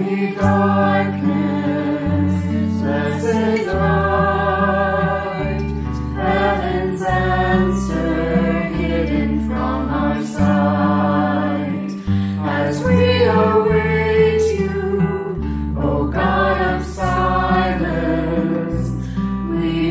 holy darkness, blessed light, heaven's answer hidden from our sight. As we await you, O God of silence, we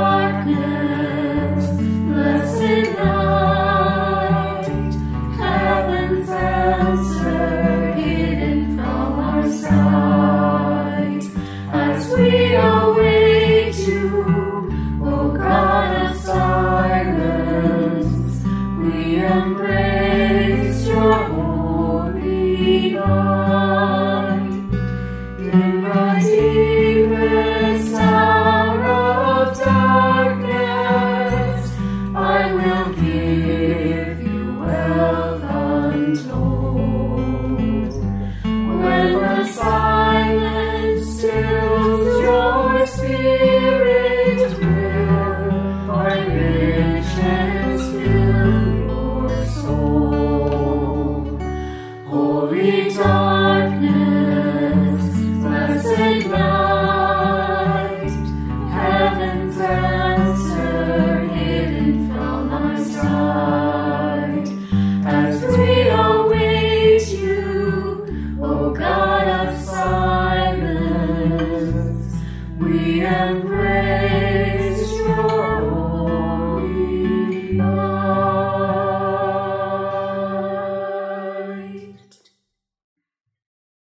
Christ. darkness, blessed heaven's answer hidden from sight. As we await you, O God of silence, we embrace your holy light.